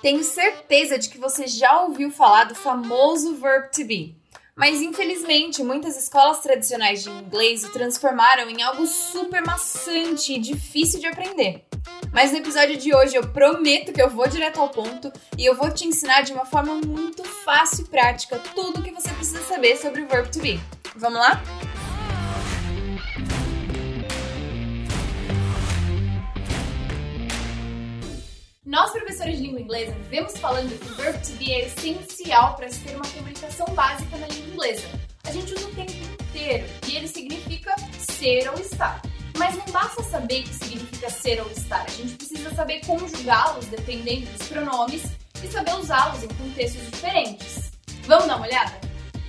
Tenho certeza de que você já ouviu falar do famoso verb to be. Mas infelizmente, muitas escolas tradicionais de inglês o transformaram em algo super maçante e difícil de aprender. Mas no episódio de hoje eu prometo que eu vou direto ao ponto e eu vou te ensinar de uma forma muito fácil e prática tudo o que você precisa saber sobre o verb to be. Vamos lá? Nós, professores de língua inglesa, vivemos falando que o verbo to be é essencial para se ter uma comunicação básica na língua inglesa. A gente usa o tempo inteiro e ele significa ser ou estar. Mas não basta saber que significa ser ou estar, a gente precisa saber conjugá-los dependendo dos pronomes e saber usá-los em contextos diferentes. Vamos dar uma olhada?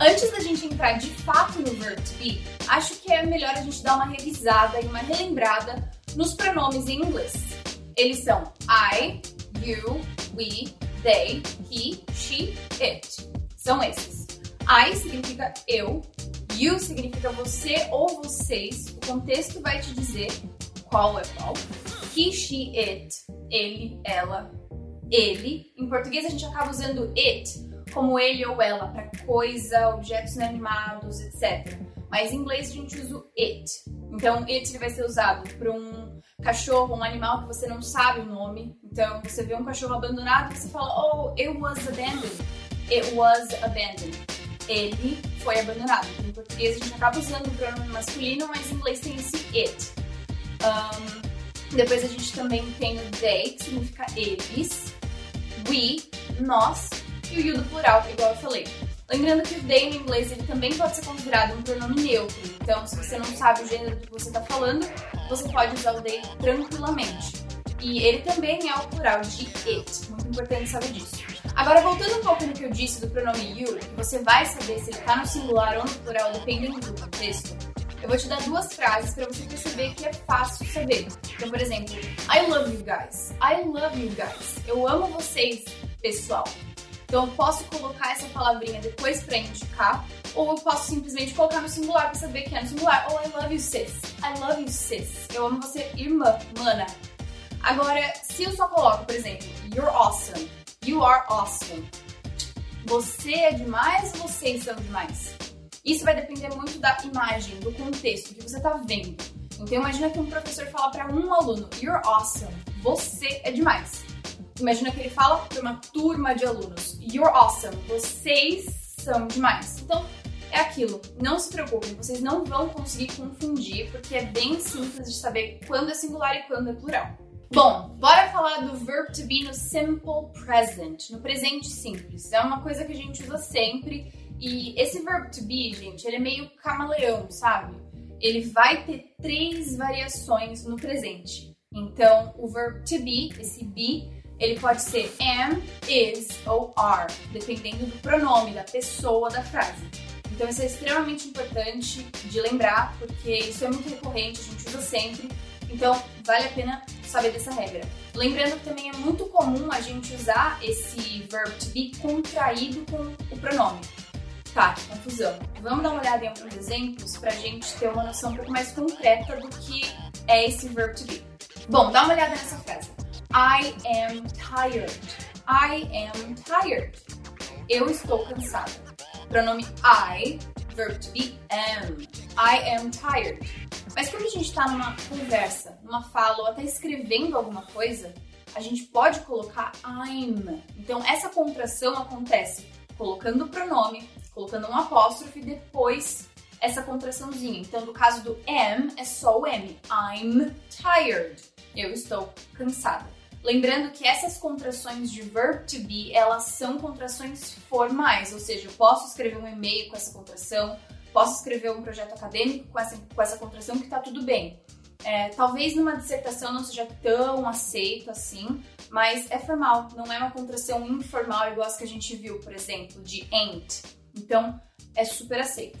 Antes da gente entrar de fato no verb to be, acho que é melhor a gente dar uma revisada e uma relembrada nos pronomes em inglês. Eles são I, you, we, they, he, she, it. São esses. I significa eu, you significa você ou vocês. O contexto vai te dizer qual é qual. He, she, it, ele, ela, ele. Em português a gente acaba usando it como ele ou ela para coisa, objetos inanimados, etc. Mas em inglês a gente usa o it. Então, it vai ser usado para um cachorro, um animal que você não sabe o nome. Então, você vê um cachorro abandonado e você fala, oh, it was abandoned. It was abandoned. Ele foi abandonado. Em português a gente acaba usando o pronome masculino, mas em inglês tem esse it. Um, depois a gente também tem o they, que significa eles. We, nós. E o you do plural, igual eu falei. Lembrando que o they no inglês ele também pode ser considerado um pronome neutro. Então, se você não sabe o gênero do que você está falando, você pode usar o they tranquilamente. E ele também é o plural de it. Muito importante saber disso. Agora, voltando um pouco no que eu disse do pronome you, que você vai saber se ele está no singular ou no plural, dependendo do contexto, eu vou te dar duas frases para você perceber que é fácil saber. Então, por exemplo, I love you guys. I love you guys. Eu amo vocês, pessoal. Então eu posso colocar essa palavrinha depois para indicar, ou eu posso simplesmente colocar no singular para saber que é no singular. Oh, I love you, sis. I love you, sis. Eu amo você, irmã, mana. Agora, se eu só coloco, por exemplo, you're awesome, you are awesome. Você é demais, vocês são demais. Isso vai depender muito da imagem, do contexto que você está vendo. Então imagina que um professor fala para um aluno, you're awesome, você é demais. Imagina que ele fala para uma turma de alunos: You're awesome, vocês são demais. Então, é aquilo. Não se preocupem, vocês não vão conseguir confundir, porque é bem simples de saber quando é singular e quando é plural. Bom, bora falar do verb to be no simple present, no presente simples. É uma coisa que a gente usa sempre e esse verb to be, gente, ele é meio camaleão, sabe? Ele vai ter três variações no presente. Então, o verb to be, esse be, ele pode ser am, is ou are, dependendo do pronome, da pessoa da frase. Então isso é extremamente importante de lembrar, porque isso é muito recorrente, a gente usa sempre. Então vale a pena saber dessa regra. Lembrando que também é muito comum a gente usar esse verb to be contraído com o pronome. Tá, confusão. Vamos dar uma olhada em alguns exemplos pra gente ter uma noção um pouco mais concreta do que é esse verb to be. Bom, dá uma olhada nessa frase. I am tired. I am tired. Eu estou cansada. Pronome I, verb to be am. I am tired. Mas quando a gente está numa conversa, numa fala ou até escrevendo alguma coisa, a gente pode colocar I'm. Então essa contração acontece colocando o pronome, colocando um apóstrofe depois essa contraçãozinha. Então no caso do am é só o M. I'm tired. Eu estou cansada. Lembrando que essas contrações de verb to be, elas são contrações formais, ou seja, eu posso escrever um e-mail com essa contração, posso escrever um projeto acadêmico com essa, com essa contração que tá tudo bem. É, talvez numa dissertação não seja tão aceito assim, mas é formal, não é uma contração informal igual as que a gente viu, por exemplo, de ain't. Então, é super aceito.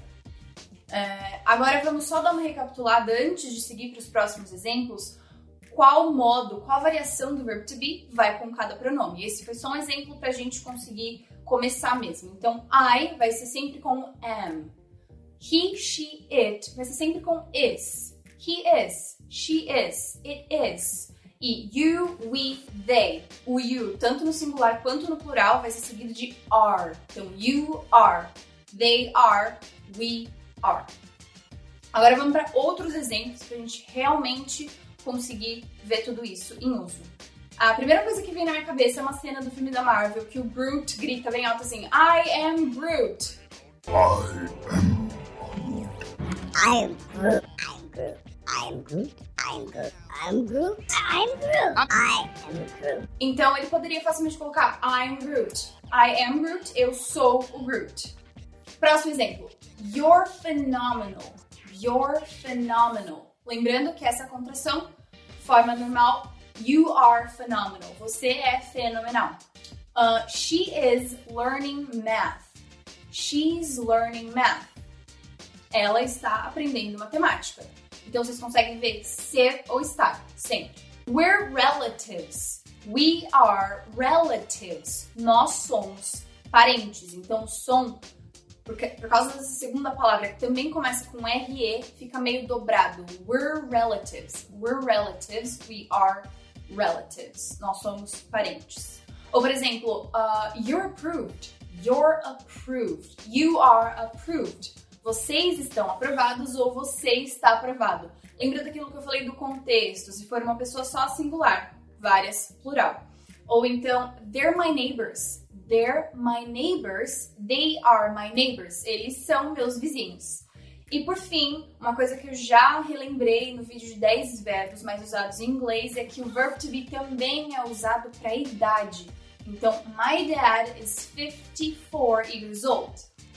É, agora vamos só dar uma recapitulada antes de seguir para os próximos exemplos qual modo, qual variação do verbo to be vai com cada pronome. Esse foi só um exemplo para a gente conseguir começar mesmo. Então, I vai ser sempre com am. He, she, it vai ser sempre com is. He is, she is, it is. E you, we, they. O you, tanto no singular quanto no plural, vai ser seguido de are. Então, you are, they are, we are. Agora vamos para outros exemplos para a gente realmente conseguir ver tudo isso em uso. A primeira coisa que vem na minha cabeça é uma cena do filme da Marvel que o Groot grita bem alto assim: I am Groot. I am Groot. I am Groot. I am Groot. I am Groot. I am Groot. I am Groot. Então ele poderia facilmente colocar I am Groot. I am Groot. Eu sou o Groot. Próximo exemplo. You're phenomenal. You're phenomenal. Lembrando que essa contração, forma normal, you are phenomenal. Você é fenomenal. Uh, she is learning math. She's learning math. Ela está aprendendo matemática. Então vocês conseguem ver ser ou estar sempre. We're relatives. We are relatives. Nós somos parentes. Então, som, porque, por causa dessa segunda palavra que também começa com RE, fica meio dobrado. We're relatives. We're relatives. We are relatives. Nós somos parentes. Ou, por exemplo, uh, you're approved. You're approved. You are approved. Vocês estão aprovados ou você está aprovado. Lembra daquilo que eu falei do contexto? Se for uma pessoa só singular, várias plural. Ou então, they're my neighbors. They're my neighbors. They are my neighbors. Eles são meus vizinhos. E por fim, uma coisa que eu já relembrei no vídeo de 10 verbos mais usados em inglês é que o verb to be também é usado para idade. Então, my dad is 54 years old.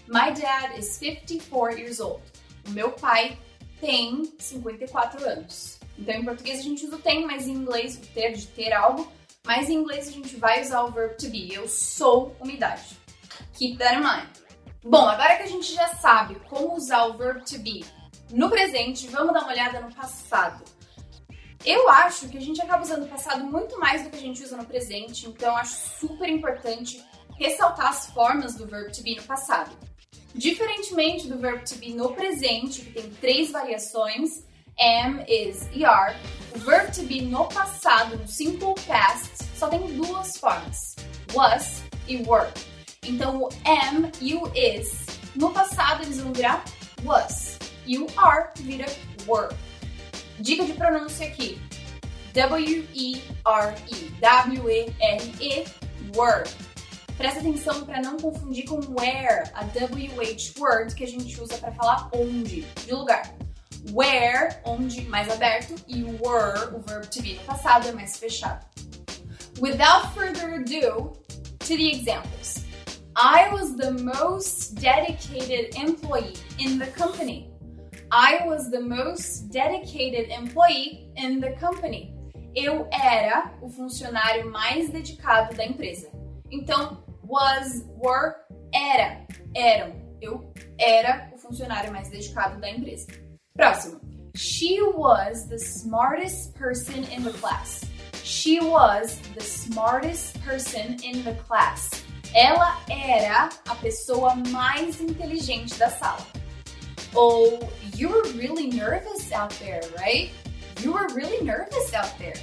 My dad is 54 years old. O meu pai tem 54 anos. Então, em português a gente usa o tem, mas em inglês, o ter de ter algo. Mas em inglês a gente vai usar o verb to be. Eu sou uma idade. Keep that in mind. Bom, agora que a gente já sabe como usar o verb to be no presente, vamos dar uma olhada no passado. Eu acho que a gente acaba usando o passado muito mais do que a gente usa no presente, então acho super importante ressaltar as formas do verb to be no passado. Diferentemente do verb to be no presente, que tem três variações, am, is e are, o verb to be no passado, no simple past, só tem duas formas, was e were. Então o am e o is, no passado eles vão virar was, e o are vira were. Dica de pronúncia aqui. W-E-R-E. W-E-R-E. Were. Presta atenção para não confundir com where, a WH word que a gente usa para falar onde, de lugar. Where, onde, mais aberto, e were, o verbo to be no passado, é mais fechado. Without further ado, to the examples. I was the most dedicated employee in the company. I was the most dedicated employee in the company. Eu era o funcionário mais dedicado da empresa. Então, was, were, era, eram. Eu era o funcionário mais dedicado da empresa. Próximo. She was the smartest person in the class. She was the smartest person in the class. Ela era a pessoa mais inteligente da sala. Ou you were really nervous out there, right? You were really nervous out there.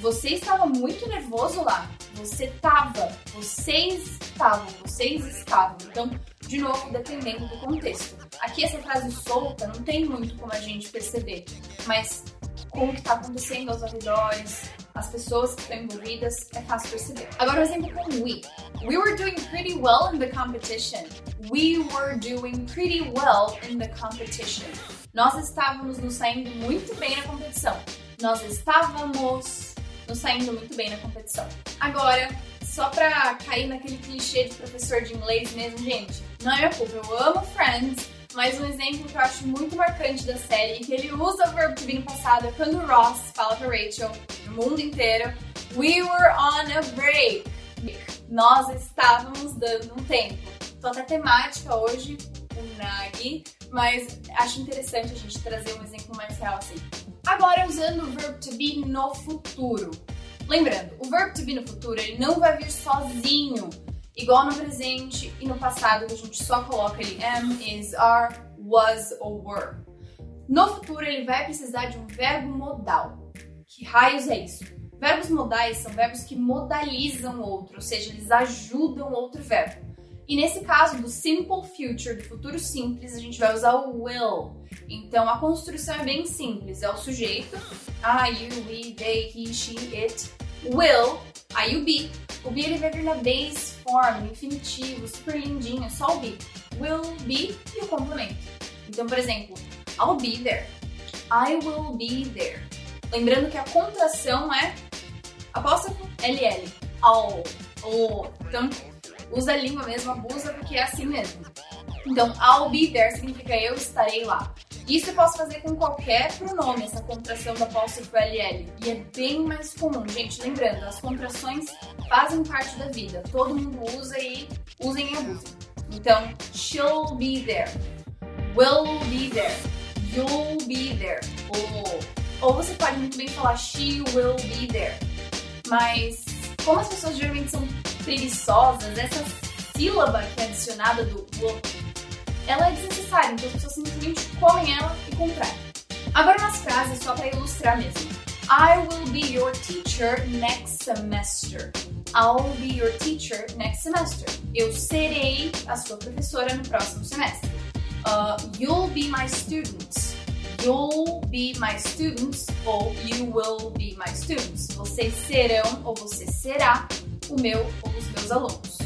Você estava muito nervoso lá. Você estava. Vocês estavam. Vocês estavam. Então, de novo, dependendo do contexto. Aqui essa frase solta não tem muito como a gente perceber, mas com o que está acontecendo aos arredores, as pessoas que estão envolvidas, é fácil perceber. Agora, um exemplo com we. We were doing pretty well in the competition. We were doing pretty well in the competition. Nós estávamos nos saindo muito bem na competição. Nós estávamos nos saindo muito bem na competição. Agora, só pra cair naquele clichê de professor de inglês mesmo, gente, não é culpa. Eu amo Friends, mas um exemplo que eu acho muito marcante da série que ele usa o verbo to be no passado é quando o Ross fala pra Rachel, no mundo inteiro, We were on a break. Nós estávamos dando um tempo. Tô até temática hoje, o Nagi, mas acho interessante a gente trazer um exemplo mais real assim. Agora, usando o verbo to be no futuro. Lembrando, o verbo to be no futuro ele não vai vir sozinho, igual no presente e no passado, que a gente só coloca ele am, is, are, was ou were. No futuro, ele vai precisar de um verbo modal. Que raios é isso? Verbos modais são verbos que modalizam outro, ou seja, eles ajudam outro verbo. E nesse caso do simple future, do futuro simples, a gente vai usar o will. Então a construção é bem simples, é o sujeito, I, you, we, they, he, she, it, will, aí o be. O be ele vai vir na base form, infinitivo, super lindinho, só o be. Will be e o complemento. Então, por exemplo, I'll be there. I will be there. Lembrando que a contração é apóstrofo LL. All. Oh. Então, usa a língua mesmo, abusa, porque é assim mesmo. Então, I'll be there significa eu estarei lá. Isso eu posso fazer com qualquer pronome, essa contração da apóstrofo LL. E é bem mais comum, gente. Lembrando, as contrações fazem parte da vida. Todo mundo usa e usem e abusem. Então, she'll be there. Will be there. You'll be there. Ou, ou você pode muito bem falar she will be there. Mas, como as pessoas geralmente são preguiçosas, essa sílaba que é adicionada do will, ela é desnecessária, então as pessoas simplesmente comem ela e contraem. Agora umas frases só para ilustrar mesmo. I will be your teacher next semester. I'll be your teacher next semester. Eu serei a sua professora no próximo semestre. Uh, you'll be my student. You'll be my students ou you will be my students. Vocês serão ou você será o meu ou os meus alunos.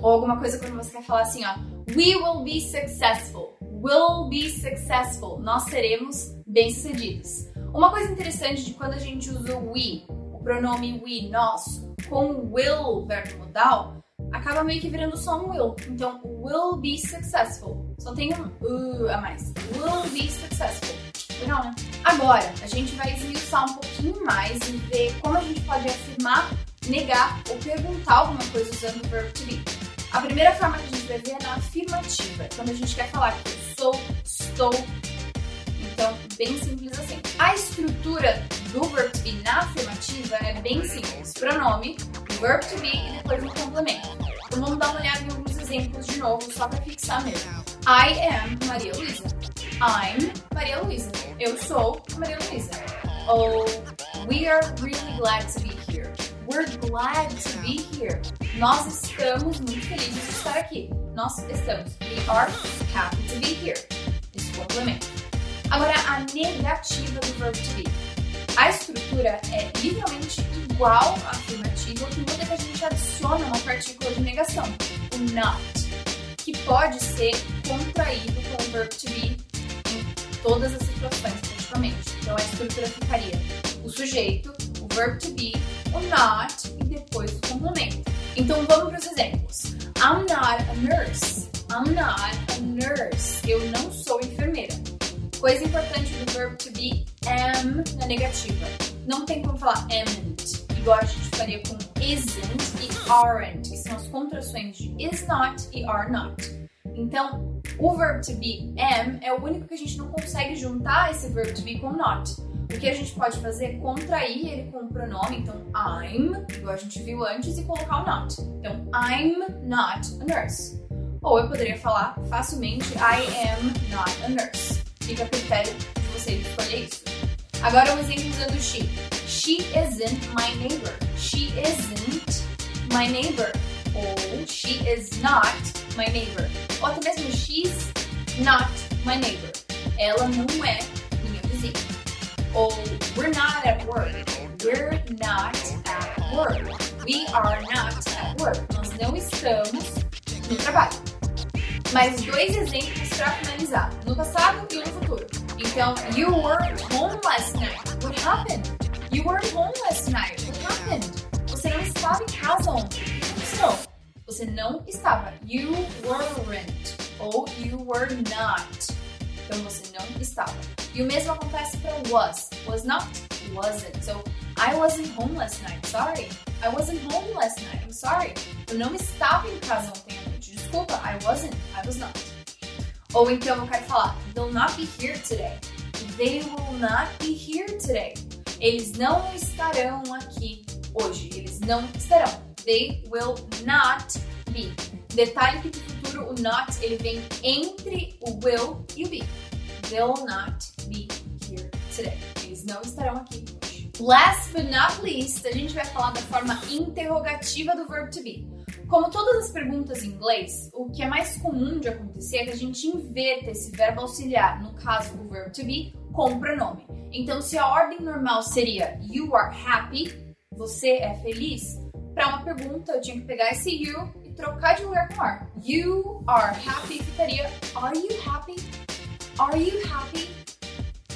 Ou alguma coisa quando você quer falar assim, ó. We will be successful. Will be successful. Nós seremos bem-sucedidos. Uma coisa interessante de quando a gente usa o we, o pronome we, nós, com o will, verbo modal, acaba meio que virando só um will. Então, will be successful. Só tem um uh a mais. Will be successful. Legal, né? Agora, a gente vai esmiuçar um pouquinho mais e ver como a gente pode afirmar, negar ou perguntar alguma coisa usando o verbo to be. A primeira forma que a gente vai ver é na afirmativa, quando a gente quer falar que eu sou, estou. Então, bem simples assim. A estrutura do verbo to be na afirmativa é bem simples. Pronome, verb to be e depois um complemento. Então vamos dar uma olhada em alguns exemplos de novo, só para fixar mesmo. I am Maria Luísa. I'm Maria Luísa. Eu sou Maria Luísa. Ou we are really glad to be. We're glad to be here. Nós estamos muito felizes de estar aqui. Nós estamos. We are happy to be here. Esse complemento. Agora, a negativa do verbo to be. A estrutura é literalmente igual à afirmativa, o que muda é que a gente adiciona uma partícula de negação, o not, que pode ser contraído com o verbo to be em todas as situações, praticamente. Então a estrutura ficaria o sujeito, o verbo to be, o not e depois o complemento. Então vamos para os exemplos. I'm not a nurse. I'm not a nurse. Eu não sou enfermeira. Coisa importante do verbo to be am na negativa. Não tem como falar amn't, igual a gente faria com isn't e aren't, que são as contrações de is not e are not. Então, o verbo to be am é o único que a gente não consegue juntar esse verbo to be com not. O que a gente pode fazer é contrair ele com o pronome, então I'm, igual a gente viu antes, e colocar o not. Então, I'm not a nurse. Ou eu poderia falar facilmente I am not a nurse. Fica a critério de vocês escolher isso. Agora um exemplo usando she. She isn't my neighbor. She isn't my neighbor. Ou she is not my neighbor. Ou até mesmo she's not my neighbor. Ela não é. Ou we're not at work. We're not at work. We are not at work. Nós não estamos no trabalho. Mais dois exemplos para finalizar, no passado e no futuro. Então, you weren't home last night. What happened? You weren't home last night. What happened? Você não estava em casa ontem. O? Você não estava. You weren't. Ou you were not. Então você não estava. E o mesmo acontece para was. Was not, wasn't. So, I wasn't home last night. Sorry. I wasn't home last night. I'm sorry. Eu não estava em casa ontem à noite. Desculpa, I wasn't. I was not. Ou então eu quero falar, they'll not be here today. They will not be here today. Eles não estarão aqui hoje. Eles não estarão. They will not be. Detalhe que no futuro o not ele vem entre o will e o be. They'll not be here today. Eles não estarão aqui hoje. Last but not least, a gente vai falar da forma interrogativa do verb to be. Como todas as perguntas em inglês, o que é mais comum de acontecer é que a gente inverta esse verbo auxiliar, no caso o verb to be, com o pronome. Então, se a ordem normal seria you are happy, você é feliz, para uma pergunta eu tinha que pegar esse you e trocar de lugar com are. You are happy ficaria are you happy? Are you happy?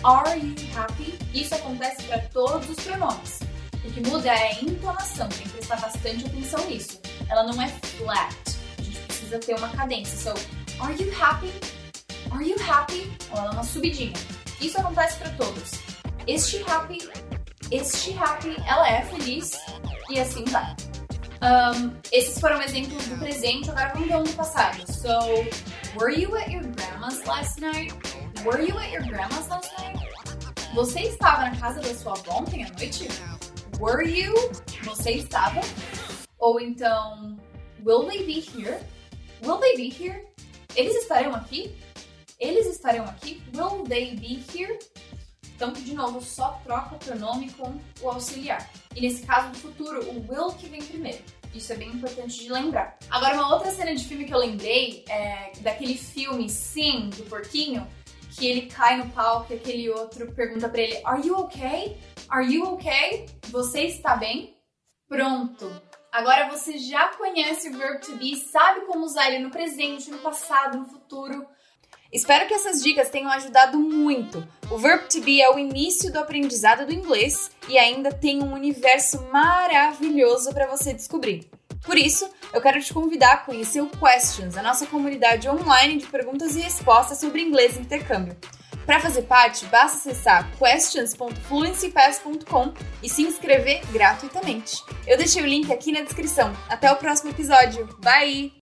Are you happy? Isso acontece para todos os pronomes. O que muda é a entonação, tem que prestar bastante atenção nisso. Ela não é flat, a gente precisa ter uma cadência. So, are you happy? Are you happy? Ela é uma subidinha. Isso acontece para todos. Is she happy? Is she happy? Ela é feliz e assim vai. Um, esses foram exemplos do presente, agora vamos ver um do passado. So, were you at your grandma's last night? Were you at your grandma's last night? Você estava na casa da sua avó ontem à noite? Were you? Você estava? Ou então, will they be here? Will they be here? Eles estarão aqui? Eles estarão aqui? Will they be here? Então, de novo, só troca o pronome com o auxiliar. E nesse caso do futuro, o will que vem primeiro. Isso é bem importante de lembrar. Agora, uma outra cena de filme que eu lembrei é daquele filme Sim, do porquinho, que ele cai no palco e aquele outro pergunta para ele: Are you okay? Are you okay? Você está bem? Pronto. Agora você já conhece o verbo to be, sabe como usar ele no presente, no passado, no futuro. Espero que essas dicas tenham ajudado muito. O verbo to be é o início do aprendizado do inglês e ainda tem um universo maravilhoso para você descobrir. Por isso, eu quero te convidar a conhecer o Questions, a nossa comunidade online de perguntas e respostas sobre inglês e intercâmbio. Para fazer parte, basta acessar questions.fluencypass.com e se inscrever gratuitamente. Eu deixei o link aqui na descrição. Até o próximo episódio. Bye!